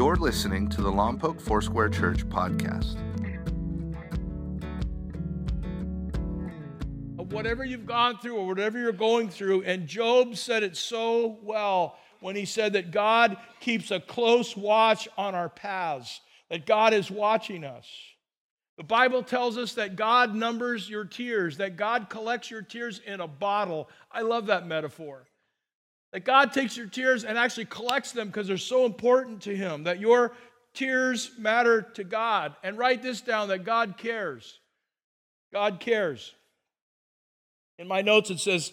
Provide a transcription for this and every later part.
You're listening to the Lompoc Foursquare Church podcast. Whatever you've gone through or whatever you're going through, and Job said it so well when he said that God keeps a close watch on our paths, that God is watching us. The Bible tells us that God numbers your tears, that God collects your tears in a bottle. I love that metaphor. That God takes your tears and actually collects them because they're so important to Him, that your tears matter to God. And write this down that God cares. God cares. In my notes, it says,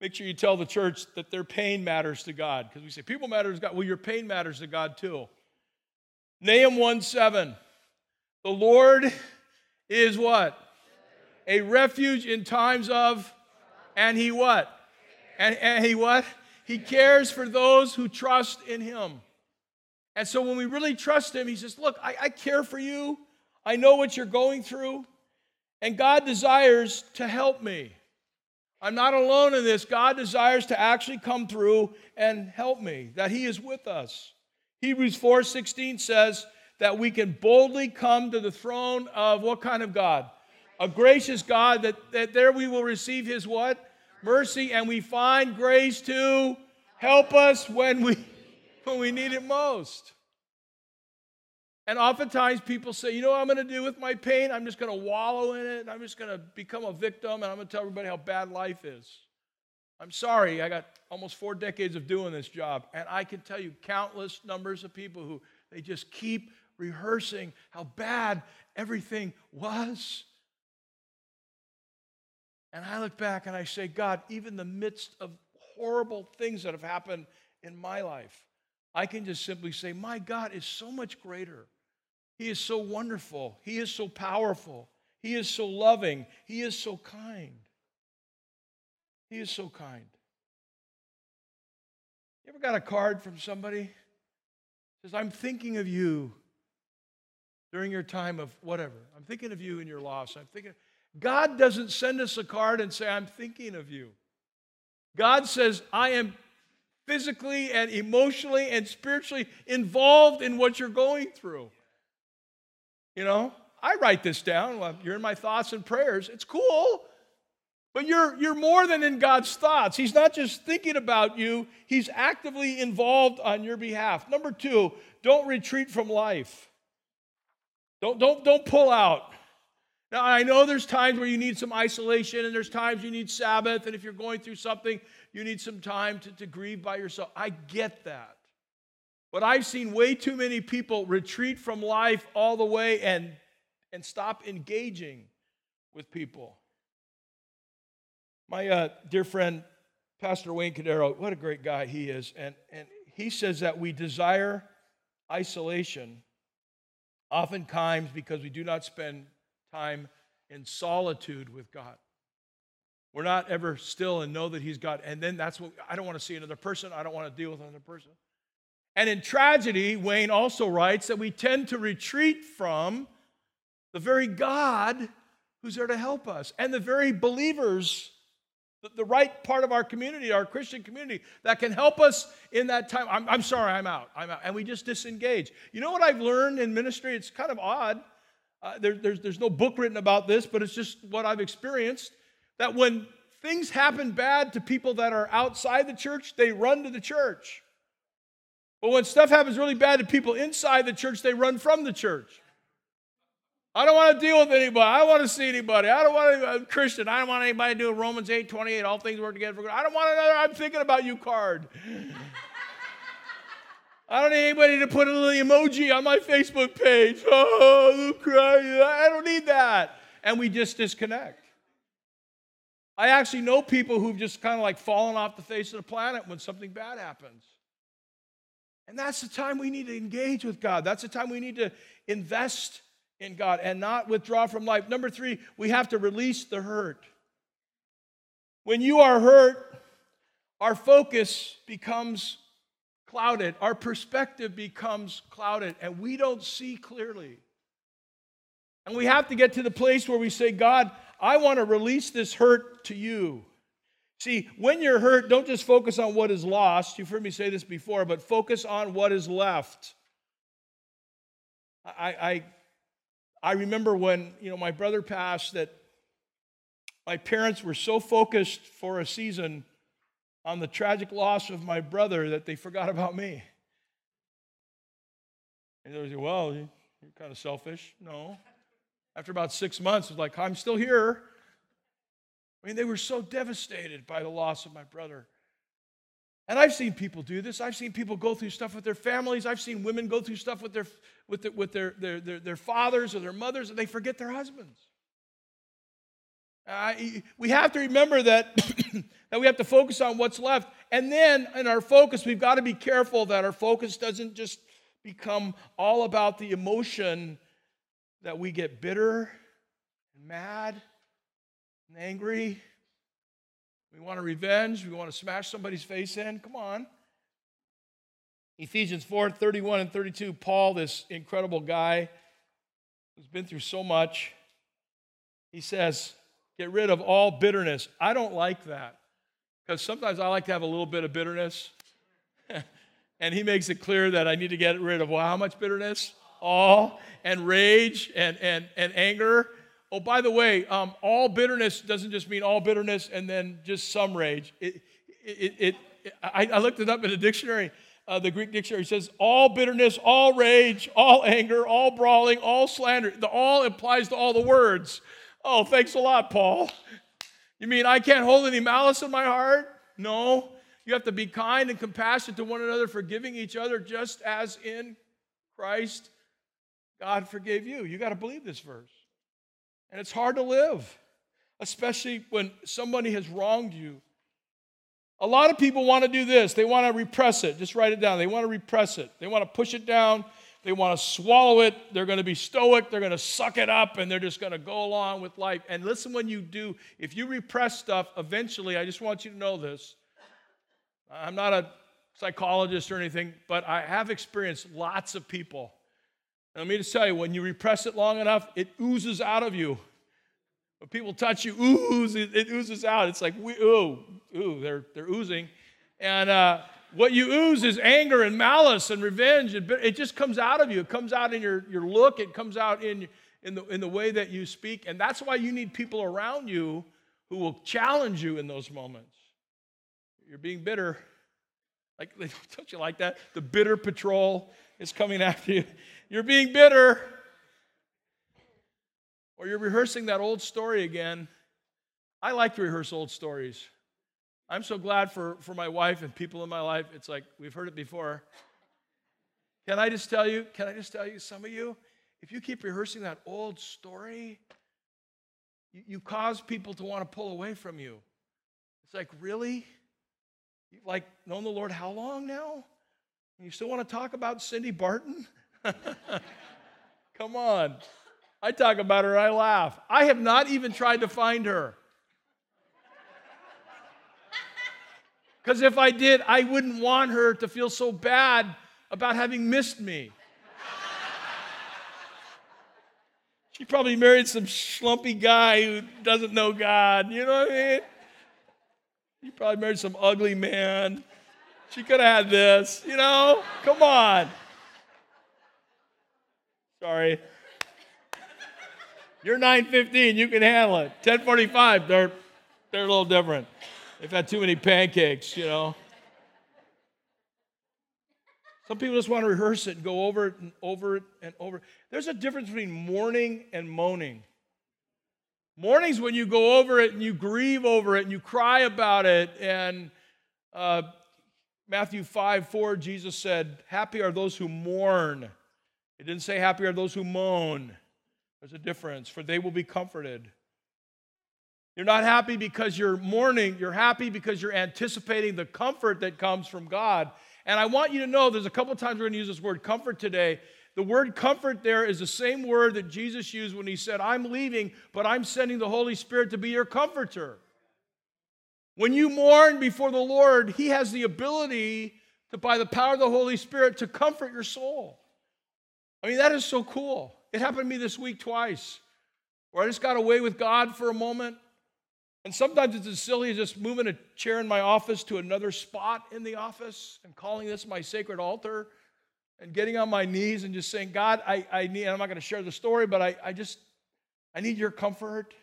make sure you tell the church that their pain matters to God. Because we say, people matter to God. Well, your pain matters to God too. Nahum 1 7. The Lord is what? A refuge in times of, and He what? And, and he what? He cares for those who trust in him. And so when we really trust him, he says, Look, I, I care for you. I know what you're going through. And God desires to help me. I'm not alone in this. God desires to actually come through and help me, that He is with us. Hebrews 4:16 says that we can boldly come to the throne of what kind of God? A gracious God, that, that there we will receive His what? Mercy, and we find grace to help us when we, when we need it most. And oftentimes people say, you know what I'm going to do with my pain? I'm just going to wallow in it. I'm just going to become a victim and I'm going to tell everybody how bad life is. I'm sorry, I got almost four decades of doing this job. And I can tell you countless numbers of people who they just keep rehearsing how bad everything was. And I look back and I say, God, even the midst of horrible things that have happened in my life, I can just simply say, My God is so much greater. He is so wonderful. He is so powerful. He is so loving. He is so kind. He is so kind. You ever got a card from somebody? says, I'm thinking of you during your time of whatever. I'm thinking of you in your loss. I'm thinking. God doesn't send us a card and say, I'm thinking of you. God says, I am physically and emotionally and spiritually involved in what you're going through. You know, I write this down. Well, you're in my thoughts and prayers. It's cool. But you're, you're more than in God's thoughts. He's not just thinking about you, He's actively involved on your behalf. Number two, don't retreat from life. Don't, don't, don't pull out. Now, I know there's times where you need some isolation and there's times you need Sabbath, and if you're going through something, you need some time to, to grieve by yourself. I get that. But I've seen way too many people retreat from life all the way and, and stop engaging with people. My uh, dear friend, Pastor Wayne Cordeiro, what a great guy he is. And, and he says that we desire isolation oftentimes because we do not spend time in solitude with God. We're not ever still and know that He's God. And then that's what I don't want to see another person. I don't want to deal with another person. And in tragedy, Wayne also writes that we tend to retreat from the very God who's there to help us and the very believers, the right part of our community, our Christian community, that can help us in that time. I'm, I'm sorry, I'm out. I'm out. And we just disengage. You know what I've learned in ministry? It's kind of odd. Uh, there, there's, there's no book written about this, but it's just what I've experienced that when things happen bad to people that are outside the church, they run to the church. But when stuff happens really bad to people inside the church, they run from the church. I don't want to deal with anybody. I don't want to see anybody. I don't want to, I'm Christian. I don't want anybody to do Romans 8 28, all things work together for good. I don't want another I'm thinking about you card. I don't need anybody to put a little emoji on my Facebook page. Oh, crying. I don't need that. And we just disconnect. I actually know people who've just kind of like fallen off the face of the planet when something bad happens. And that's the time we need to engage with God. That's the time we need to invest in God and not withdraw from life. Number three, we have to release the hurt. When you are hurt, our focus becomes clouded. Our perspective becomes clouded and we don't see clearly. And we have to get to the place where we say, God, I want to release this hurt to you. See, when you're hurt, don't just focus on what is lost. You've heard me say this before, but focus on what is left. I, I, I remember when you know my brother passed that my parents were so focused for a season on the tragic loss of my brother that they forgot about me. And they say, Well, you're kind of selfish. No. After about six months, it was like, I'm still here. I mean, they were so devastated by the loss of my brother. And I've seen people do this. I've seen people go through stuff with their families. I've seen women go through stuff with their, with, their, with their, their, their, their fathers or their mothers, and they forget their husbands. Uh, we have to remember that, that we have to focus on what's left. And then in our focus, we've got to be careful that our focus doesn't just become all about the emotion that we get bitter and mad and angry. We want to revenge. We want to smash somebody's face in. Come on. Ephesians 4 31 and 32, Paul, this incredible guy who's been through so much, he says, Get rid of all bitterness. I don't like that because sometimes I like to have a little bit of bitterness. and he makes it clear that I need to get rid of well, how much bitterness? All, and rage and, and, and anger. Oh, by the way, um, all bitterness doesn't just mean all bitterness and then just some rage. It, it, it, it I, I, looked it up in the dictionary. Uh, the Greek dictionary says all bitterness, all rage, all anger, all brawling, all slander. The all applies to all the words. Oh, thanks a lot, Paul. You mean I can't hold any malice in my heart? No. You have to be kind and compassionate to one another, forgiving each other just as in Christ God forgave you. You got to believe this verse. And it's hard to live, especially when somebody has wronged you. A lot of people want to do this. They want to repress it. Just write it down. They want to repress it. They want to push it down. They want to swallow it. They're going to be stoic. They're going to suck it up and they're just going to go along with life. And listen, when you do, if you repress stuff, eventually, I just want you to know this. I'm not a psychologist or anything, but I have experienced lots of people. And let me just tell you, when you repress it long enough, it oozes out of you. When people touch you, ooze, it, it oozes out. It's like, ooh, ooh, they're, they're oozing. And, uh, what you ooze is anger and malice and revenge. It just comes out of you. It comes out in your, your look, it comes out in, in, the, in the way that you speak. And that's why you need people around you who will challenge you in those moments. You're being bitter. Like, don't you like that? The bitter patrol is coming after you. You're being bitter. Or you're rehearsing that old story again. I like to rehearse old stories. I'm so glad for, for my wife and people in my life. It's like we've heard it before. Can I just tell you, can I just tell you, some of you, if you keep rehearsing that old story, you, you cause people to want to pull away from you. It's like, really? You've like known the Lord how long now? And you still want to talk about Cindy Barton? Come on. I talk about her, I laugh. I have not even tried to find her. Because if I did, I wouldn't want her to feel so bad about having missed me. She probably married some schlumpy guy who doesn't know God. You know what I mean? She probably married some ugly man. She could have had this, you know? Come on. Sorry. You're 915, you can handle it. 1045, they're, they're a little different. They've had too many pancakes, you know. Some people just want to rehearse it and go over it and over it and over. There's a difference between mourning and moaning. Mourning's when you go over it and you grieve over it and you cry about it. And uh, Matthew 5 4, Jesus said, Happy are those who mourn. He didn't say, Happy are those who moan. There's a difference, for they will be comforted. You're not happy because you're mourning. You're happy because you're anticipating the comfort that comes from God. And I want you to know there's a couple times we're going to use this word comfort today. The word comfort there is the same word that Jesus used when he said, I'm leaving, but I'm sending the Holy Spirit to be your comforter. When you mourn before the Lord, he has the ability to, by the power of the Holy Spirit, to comfort your soul. I mean, that is so cool. It happened to me this week twice, where I just got away with God for a moment and sometimes it's as silly as just moving a chair in my office to another spot in the office and calling this my sacred altar and getting on my knees and just saying, God, I, I need, I'm not going to share the story, but I, I just, I need your comfort.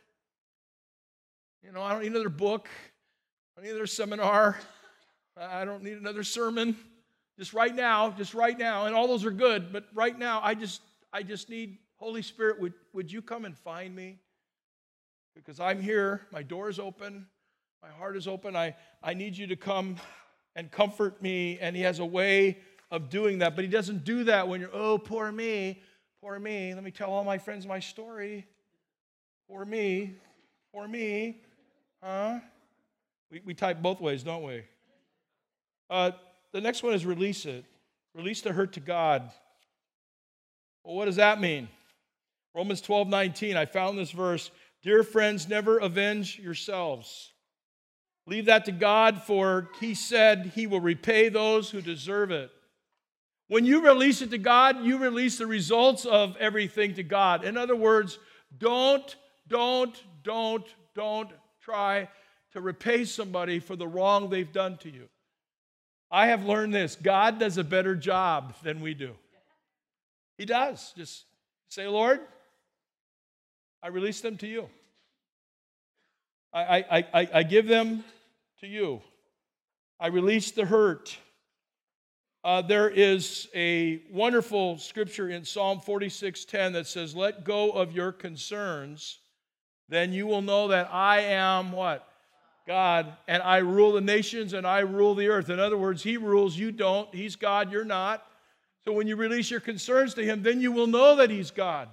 You know, I don't need another book. I don't need another seminar. I don't need another sermon. Just right now, just right now, and all those are good, but right now, I just, I just need Holy Spirit. Would, would you come and find me? Because I'm here. My door is open. My heart is open. I, I need you to come and comfort me. And He has a way of doing that, but He doesn't do that when you're, oh, poor me, poor me. Let me tell all my friends my story. Poor me, poor me. Huh? We, we type both ways, don't we? Uh, the next one is release it. Release the hurt to God. Well, what does that mean? Romans 12 19, I found this verse. Dear friends, never avenge yourselves. Leave that to God, for he said he will repay those who deserve it. When you release it to God, you release the results of everything to God. In other words, don't, don't, don't, don't try to repay somebody for the wrong they've done to you. I have learned this God does a better job than we do. He does. Just say, Lord, I release them to you. I, I, I, I give them to you. I release the hurt. Uh, there is a wonderful scripture in Psalm 46:10 that says, "Let go of your concerns, then you will know that I am what? God, and I rule the nations and I rule the earth. In other words, He rules, you don't. He's God, you're not. So when you release your concerns to Him, then you will know that He's God.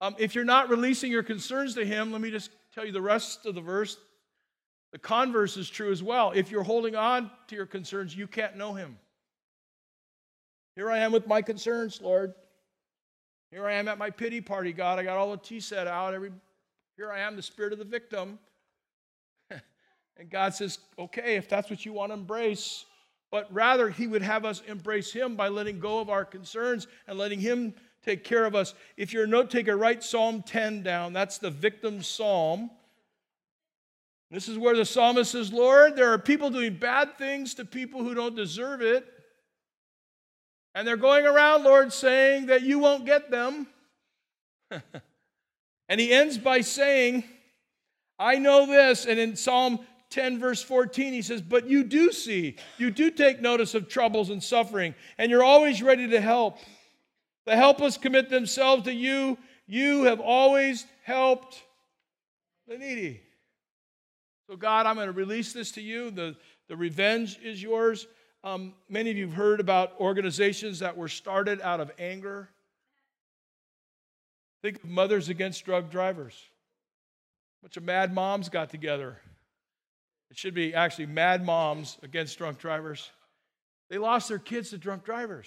Um, if you're not releasing your concerns to Him, let me just tell you the rest of the verse. The converse is true as well. If you're holding on to your concerns, you can't know Him. Here I am with my concerns, Lord. Here I am at my pity party, God. I got all the tea set out. Every, here I am, the spirit of the victim. And God says, okay, if that's what you want to embrace, but rather He would have us embrace Him by letting go of our concerns and letting Him take care of us. If you're a note taker, write Psalm 10 down. That's the victim's psalm. This is where the psalmist says, Lord, there are people doing bad things to people who don't deserve it. And they're going around, Lord, saying that you won't get them. and he ends by saying, I know this. And in Psalm 10, verse 14, he says, But you do see, you do take notice of troubles and suffering, and you're always ready to help. The helpless commit themselves to you. You have always helped the needy. So, God, I'm going to release this to you. The, the revenge is yours. Um, many of you have heard about organizations that were started out of anger. Think of Mothers Against Drunk Drivers. A bunch of mad moms got together it should be actually mad moms against drunk drivers. They lost their kids to drunk drivers.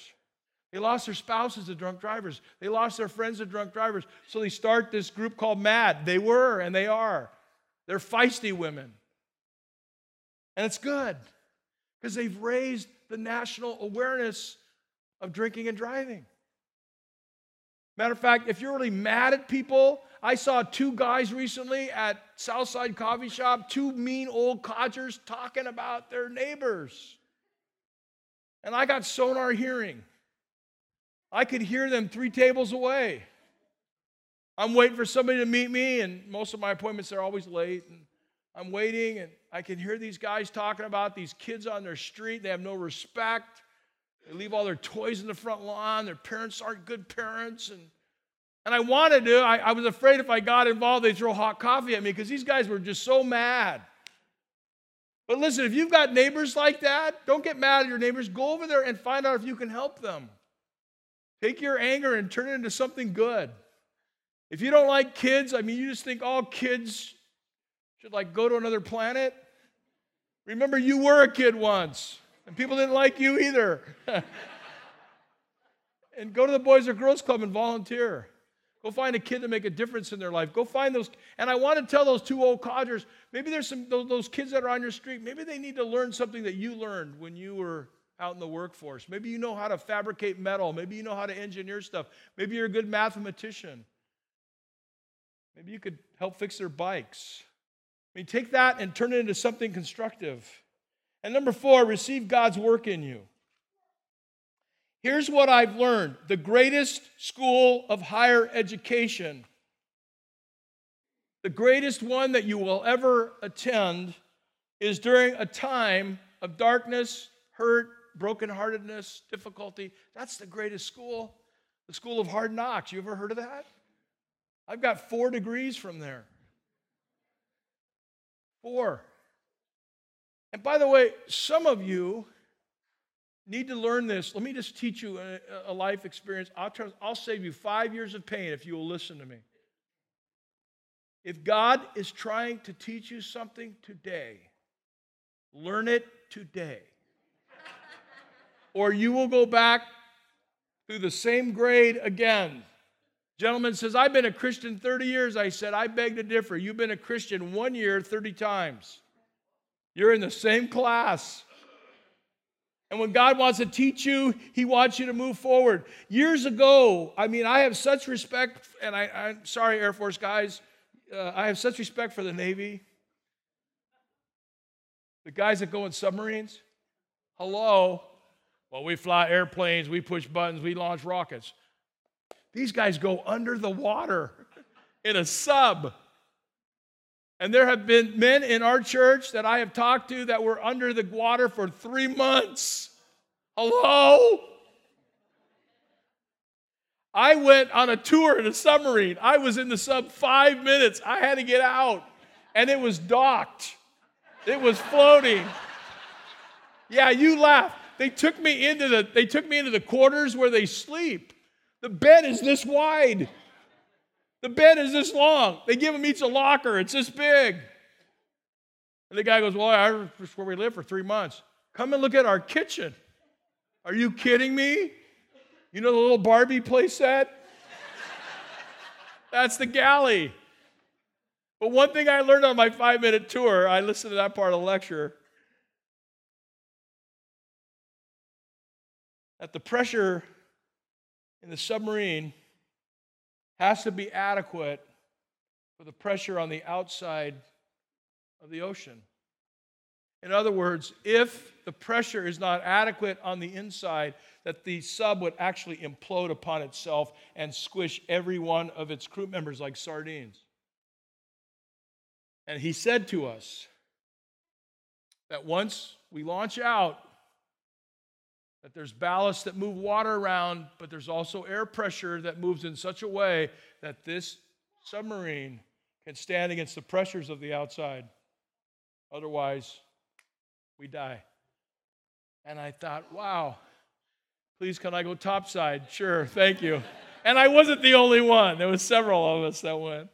They lost their spouses to drunk drivers. They lost their friends to drunk drivers. So they start this group called MAD. They were and they are. They're feisty women. And it's good because they've raised the national awareness of drinking and driving. Matter of fact, if you're really mad at people, I saw two guys recently at Southside Coffee Shop, two mean old codgers talking about their neighbors. And I got sonar hearing. I could hear them three tables away. I'm waiting for somebody to meet me, and most of my appointments are always late. And I'm waiting, and I can hear these guys talking about these kids on their street. They have no respect. They leave all their toys in the front lawn. Their parents aren't good parents. And, and I wanted to, I, I was afraid if I got involved, they'd throw hot coffee at me because these guys were just so mad. But listen, if you've got neighbors like that, don't get mad at your neighbors. Go over there and find out if you can help them. Take your anger and turn it into something good. If you don't like kids, I mean, you just think all kids should like go to another planet. Remember, you were a kid once. And people didn't like you either. and go to the Boys or Girls Club and volunteer. Go find a kid to make a difference in their life. Go find those. And I want to tell those two old codgers maybe there's some those, kids that are on your street, maybe they need to learn something that you learned when you were out in the workforce. Maybe you know how to fabricate metal. Maybe you know how to engineer stuff. Maybe you're a good mathematician. Maybe you could help fix their bikes. I mean, take that and turn it into something constructive. And number four, receive God's work in you. Here's what I've learned the greatest school of higher education, the greatest one that you will ever attend, is during a time of darkness, hurt, brokenheartedness, difficulty. That's the greatest school, the school of hard knocks. You ever heard of that? I've got four degrees from there. Four. And by the way, some of you need to learn this. Let me just teach you a, a life experience. I'll, try, I'll save you five years of pain if you will listen to me. If God is trying to teach you something today, learn it today. Or you will go back through the same grade again. Gentleman says, I've been a Christian 30 years. I said, I beg to differ. You've been a Christian one year 30 times. You're in the same class. And when God wants to teach you, He wants you to move forward. Years ago, I mean, I have such respect, and I, am sorry, Air Force guys, uh, I have such respect for the Navy. The guys that go in submarines, hello. Well, we fly airplanes, we push buttons, we launch rockets. These guys go under the water in a sub. And there have been men in our church that I have talked to that were under the water for three months. Hello? I went on a tour in a submarine. I was in the sub five minutes. I had to get out, and it was docked, it was floating. Yeah, you laugh. They took me into the they took me into the quarters where they sleep. The bed is this wide. The bed is this long. They give them each a locker. It's this big. And the guy goes, Well, was where we lived for three months. Come and look at our kitchen. Are you kidding me? You know the little Barbie play set? That's the galley. But one thing I learned on my five minute tour, I listened to that part of the lecture, that the pressure in the submarine has to be adequate for the pressure on the outside of the ocean. In other words, if the pressure is not adequate on the inside, that the sub would actually implode upon itself and squish every one of its crew members like sardines. And he said to us that once we launch out, that there's ballast that move water around, but there's also air pressure that moves in such a way that this submarine can stand against the pressures of the outside. Otherwise, we die. And I thought, wow, please can I go topside? Sure, thank you. And I wasn't the only one. There was several of us that went.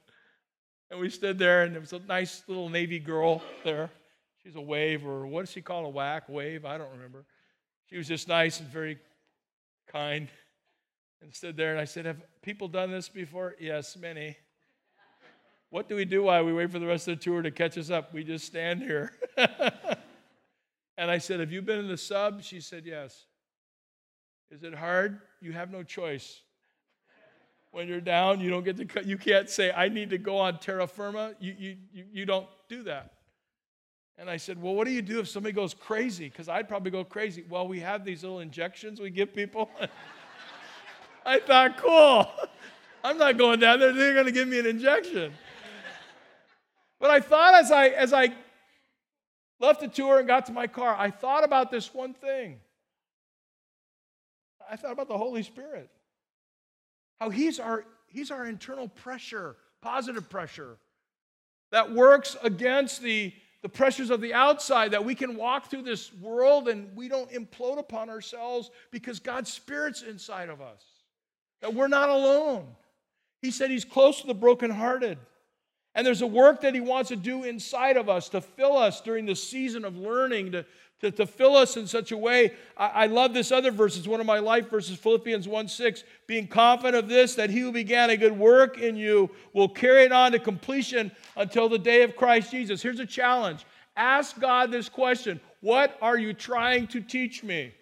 And we stood there, and there was a nice little Navy girl there. She's a wave, or what does she call a whack? Wave? I don't remember. She was just nice and very kind and stood there. And I said, Have people done this before? Yes, many. What do we do while we wait for the rest of the tour to catch us up? We just stand here. and I said, Have you been in the sub? She said, Yes. Is it hard? You have no choice. When you're down, you don't get to. You can't say, I need to go on terra firma. You, you, you, you don't do that. And I said, Well, what do you do if somebody goes crazy? Because I'd probably go crazy. Well, we have these little injections we give people. I thought, Cool. I'm not going down there. They're going to give me an injection. But I thought as I, as I left the tour and got to my car, I thought about this one thing. I thought about the Holy Spirit. How he's our, he's our internal pressure, positive pressure, that works against the the pressures of the outside, that we can walk through this world and we don't implode upon ourselves because God's Spirit's inside of us, that we're not alone. He said He's close to the brokenhearted. And there's a work that He wants to do inside of us to fill us during the season of learning, to, to, to fill us in such a way. I, I, love this other verse. It's one of my life verses, Philippians 1 6. Being confident of this, that he who began a good work in you will carry it on to completion until the day of Christ Jesus. Here's a challenge ask God this question What are you trying to teach me?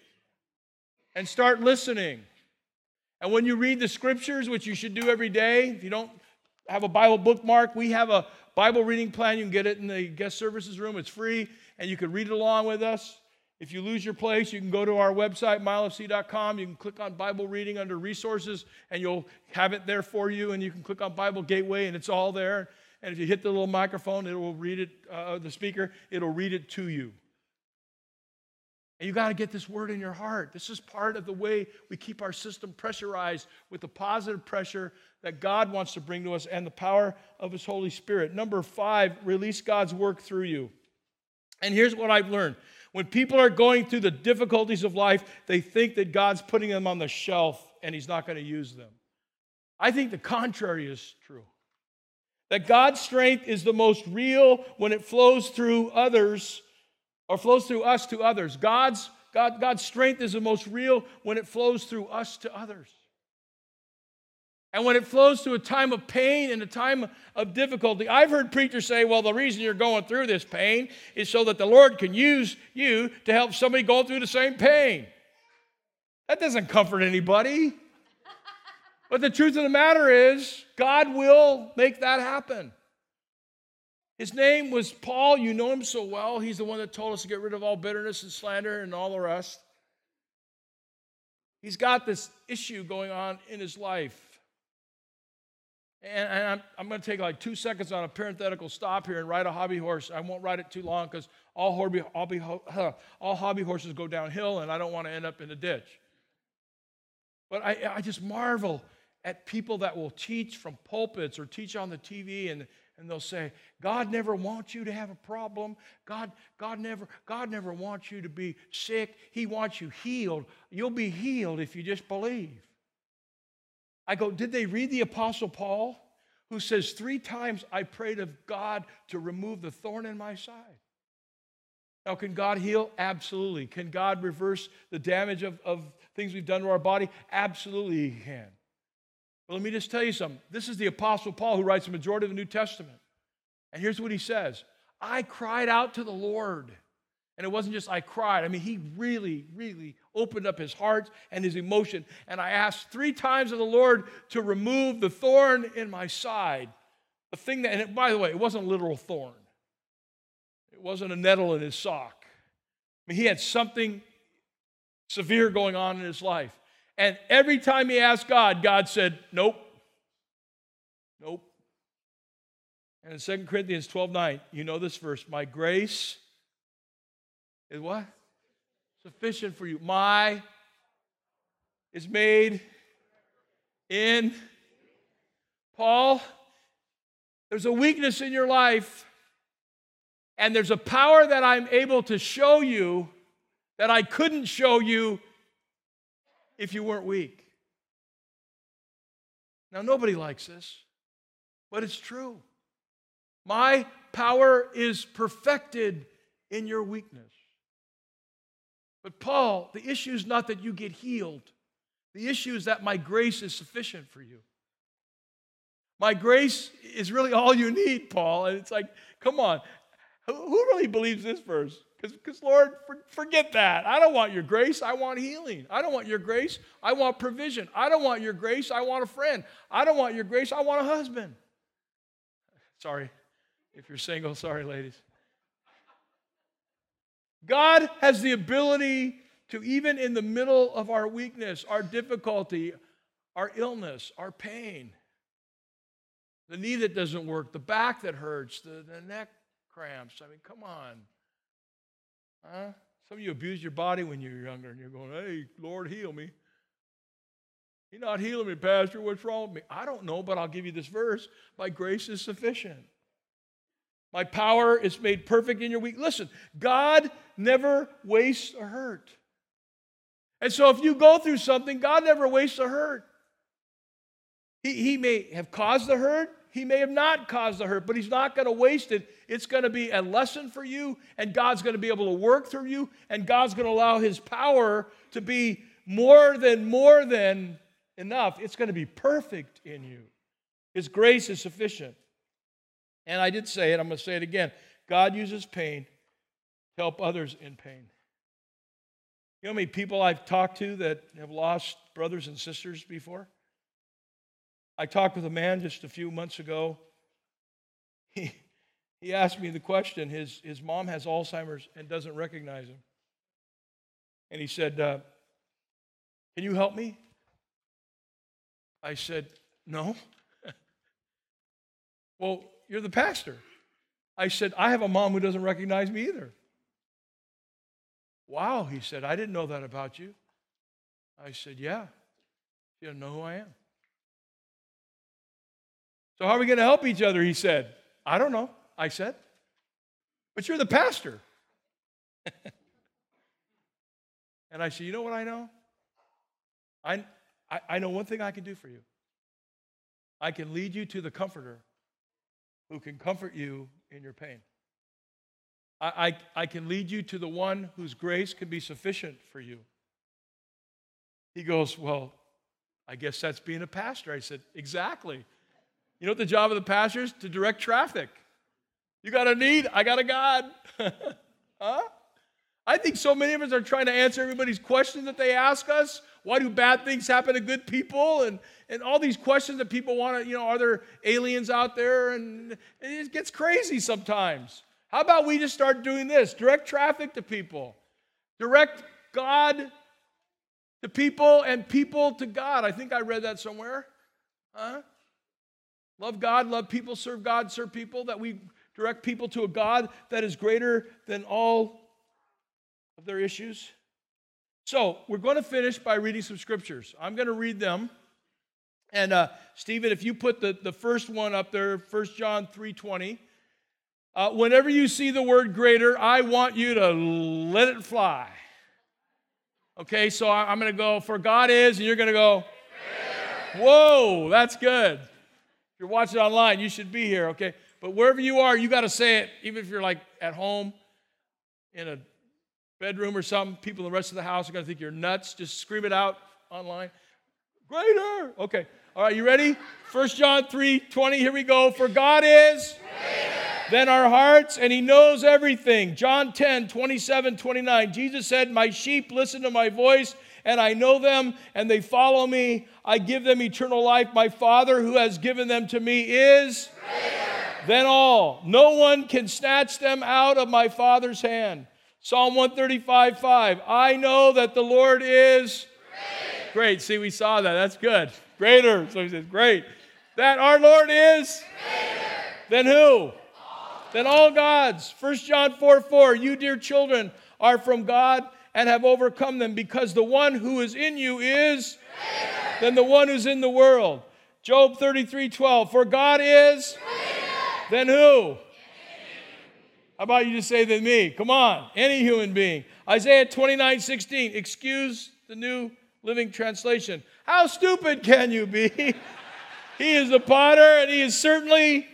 And start listening. And when you read the scriptures, which you should do every day, if you don't have a Bible bookmark, we have a Bible reading plan. You can get it in the guest services room, it's free and you can read it along with us. If you lose your place, you can go to our website, mylfc.com. You can click on Bible reading under resources, and you'll have it there for you. And you can click on Bible Gateway, and it's all there. And if you hit the little microphone, it will read it, uh, the speaker, it'll read it to you. And you got to get this word in your heart. This is part of the way we keep our system pressurized with the positive pressure that God wants to bring to us and the power of His Holy Spirit. Number five, release God's work through you. And here's what I've learned when people are going through the difficulties of life, they think that God's putting them on the shelf and He's not going to use them. I think the contrary is true. That God's strength is the most real when it flows through others or flows through us to others. God's, God, God's strength is the most real when it flows through us to others. And when it flows through a time of pain and a time of difficulty, I've heard preachers say, well, the reason you're going through this pain is so that the Lord can use you to help somebody go through the same pain. That doesn't comfort anybody. but the truth of the matter is, God will make that happen. His name was Paul. You know him so well. He's the one that told us to get rid of all bitterness and slander and all the rest. He's got this issue going on in his life. And, I'm, I'm going to take like two seconds on a parenthetical stop here and ride a hobby horse. I won't ride it too long because all hobby, hobby, all hobby horses go downhill and I don't want to end up in a ditch. But I, I just marvel at people that will teach from pulpits or teach on the TV and and they'll say god never wants you to have a problem god god never god never wants you to be sick he wants you healed you'll be healed if you just believe i go did they read the apostle paul who says three times i prayed of god to remove the thorn in my side now can god heal absolutely can god reverse the damage of, of things we've done to our body absolutely he can but let me just tell you something. This is the Apostle Paul who writes the majority of the New Testament. And here's what he says I cried out to the Lord. And it wasn't just I cried. I mean, he really, really opened up his heart and his emotion. And I asked three times of the Lord to remove the thorn in my side. The thing that, and it, by the way, it wasn't a literal thorn, it wasn't a nettle in his sock. I mean, he had something severe going on in his life. And every time he asked God, God said, Nope. Nope. And in 2 Corinthians 12 9, you know this verse, my grace is what? Sufficient for you. My is made in Paul. There's a weakness in your life, and there's a power that I'm able to show you that I couldn't show you if you weren't weak. Now, nobody likes this, but it's true. My power is perfected in your weakness. But, Paul, the issue is not that you get healed, the issue is that my grace is sufficient for you. My grace is really all you need, Paul. And it's like, come on. Who really believes this verse? Because, Lord, for, forget that. I don't want your grace. I want healing. I don't want your grace. I want provision. I don't want your grace. I want a friend. I don't want your grace. I want a husband. Sorry. If you're single, sorry, ladies. God has the ability to, even in the middle of our weakness, our difficulty, our illness, our pain, the knee that doesn't work, the back that hurts, the, the neck cramps. I mean, come on. Huh? Some of you abused your body when you were younger and you're going, hey, Lord, heal me. You're not healing me, Pastor. What's wrong with me? I don't know, but I'll give you this verse. My grace is sufficient. My power is made perfect in your weak. Listen, God never wastes a hurt. And so if you go through something, God never wastes a hurt. He, he may have caused the hurt, he may have not caused the hurt, but he's not going to waste it. It's going to be a lesson for you, and God's going to be able to work through you, and God's going to allow his power to be more than, more than enough. It's going to be perfect in you. His grace is sufficient. And I did say it, I'm going to say it again. God uses pain to help others in pain. You know how many people I've talked to that have lost brothers and sisters before? I talked with a man just a few months ago. He, he asked me the question his, his mom has Alzheimer's and doesn't recognize him. And he said, uh, Can you help me? I said, No. well, you're the pastor. I said, I have a mom who doesn't recognize me either. Wow, he said, I didn't know that about you. I said, Yeah. She doesn't know who I am. So, how are we going to help each other? He said, I don't know. I said, But you're the pastor. and I said, You know what I know? I, I, I know one thing I can do for you. I can lead you to the comforter who can comfort you in your pain. I, I, I can lead you to the one whose grace can be sufficient for you. He goes, Well, I guess that's being a pastor. I said, Exactly. You know what the job of the pastor is? To direct traffic. You got a need, I got a God. huh? I think so many of us are trying to answer everybody's questions that they ask us. Why do bad things happen to good people? And, and all these questions that people want to, you know, are there aliens out there? And it gets crazy sometimes. How about we just start doing this? Direct traffic to people, direct God to people and people to God. I think I read that somewhere. Huh? Love God, love people, serve God, serve people, that we direct people to a God that is greater than all of their issues. So, we're going to finish by reading some scriptures. I'm going to read them. And uh, Stephen, if you put the, the first one up there, 1 John 3.20, uh, whenever you see the word greater, I want you to let it fly. Okay, so I'm going to go, for God is, and you're going to go, greater. whoa, that's good. If you're watching online, you should be here, okay? But wherever you are, you got to say it, even if you're like at home in a bedroom or something. People in the rest of the house are going to think you're nuts. Just scream it out online. Greater. Okay. All right, you ready? 1 John 3 20. Here we go. For God is than our hearts, and He knows everything. John 10 27 29. Jesus said, My sheep listen to my voice, and I know them, and they follow me. I give them eternal life. My Father, who has given them to me, is greater than all. No one can snatch them out of my Father's hand. Psalm 135 5. I know that the Lord is great. great. See, we saw that. That's good. Greater. So he says, Great. That our Lord is greater. Than who? All. Than all gods. 1 John 4 4. You, dear children, are from God and have overcome them because the one who is in you is greater. than the one who's in the world. Job 33 12. For God is greater. than who? How about you just say than me? Come on, any human being. Isaiah 29 16. Excuse the new living translation. How stupid can you be? he is the potter, and he is certainly.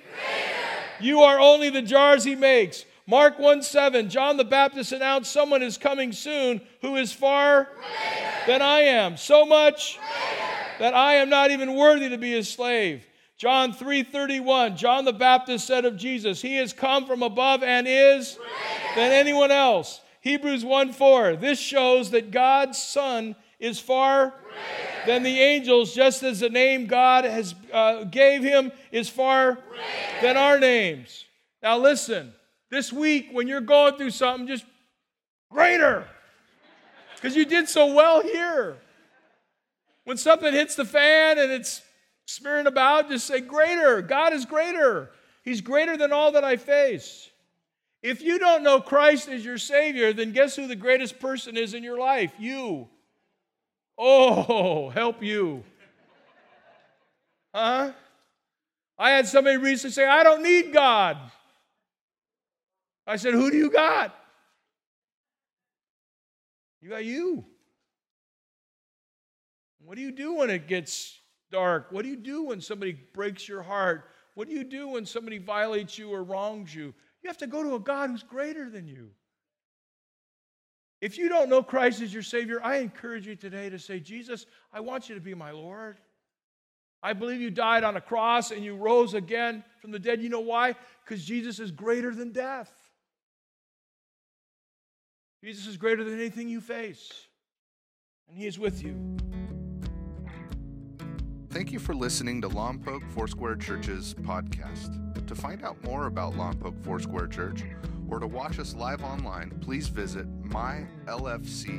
You are only the jars he makes. Mark 1 7. John the Baptist announced someone is coming soon who is far than I am. So much that I am not even worthy to be his slave. John 3:31 John the Baptist said of Jesus, he has come from above and is than anyone else. Hebrews 1:4 This shows that God's son is far than the angels just as the name God has uh, gave him is far than our names. Now listen, this week when you're going through something just greater because you did so well here. When something hits the fan and it's smearing about, just say, Greater. God is greater. He's greater than all that I face. If you don't know Christ as your Savior, then guess who the greatest person is in your life? You. Oh, help you. Huh? I had somebody recently say, I don't need God. I said, Who do you got? You got you. What do you do when it gets dark? What do you do when somebody breaks your heart? What do you do when somebody violates you or wrongs you? You have to go to a God who's greater than you. If you don't know Christ as your Savior, I encourage you today to say, Jesus, I want you to be my Lord. I believe you died on a cross and you rose again from the dead. You know why? Because Jesus is greater than death. Jesus is greater than anything you face, and He is with you. Thank you for listening to Lompoc Foursquare Church's podcast. To find out more about Lompoc Foursquare Church or to watch us live online, please visit mylfc.com.